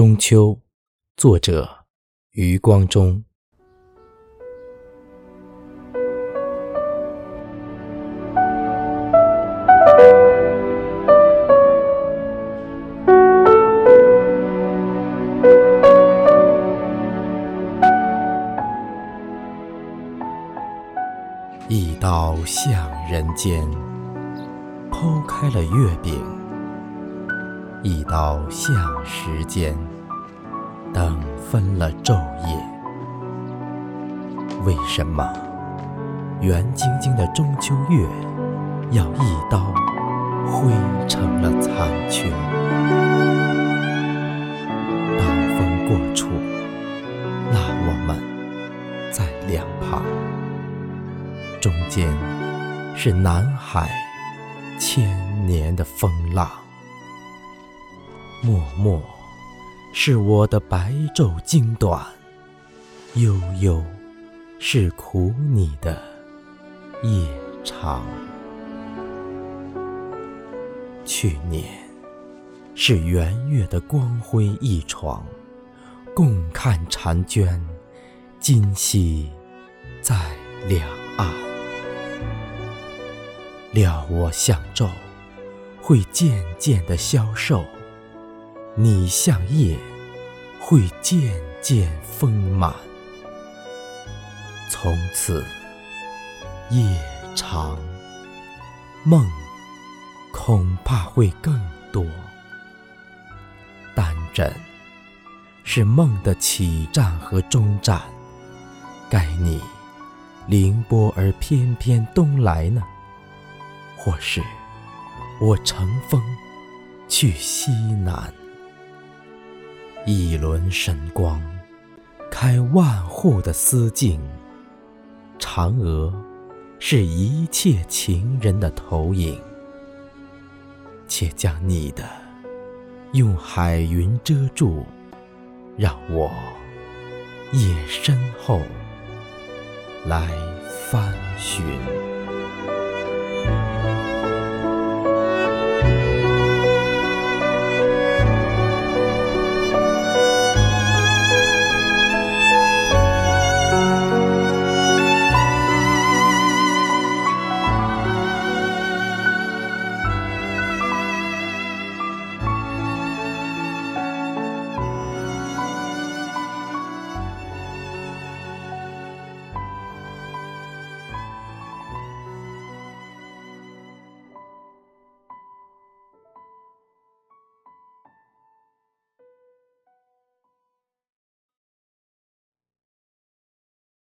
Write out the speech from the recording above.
中秋，作者余光中。一刀向人间，剖开了月饼。一刀向时间，等分了昼夜。为什么圆晶晶的中秋月，要一刀挥成了残缺？刀锋过处，那我们在两旁，中间是南海千年的风浪。默默是我的白昼经短，悠悠是苦你的夜长。去年是圆月的光辉一床，共看婵娟，今夕在两岸。料我像昼，会渐渐的消瘦。你像夜，会渐渐丰满。从此夜长，梦恐怕会更多。但枕是梦的起站和终站，该你凌波而翩翩东来呢，或是我乘风去西南？一轮神光，开万户的思境。嫦娥是一切情人的投影，且将你的用海云遮住，让我夜深后来翻寻。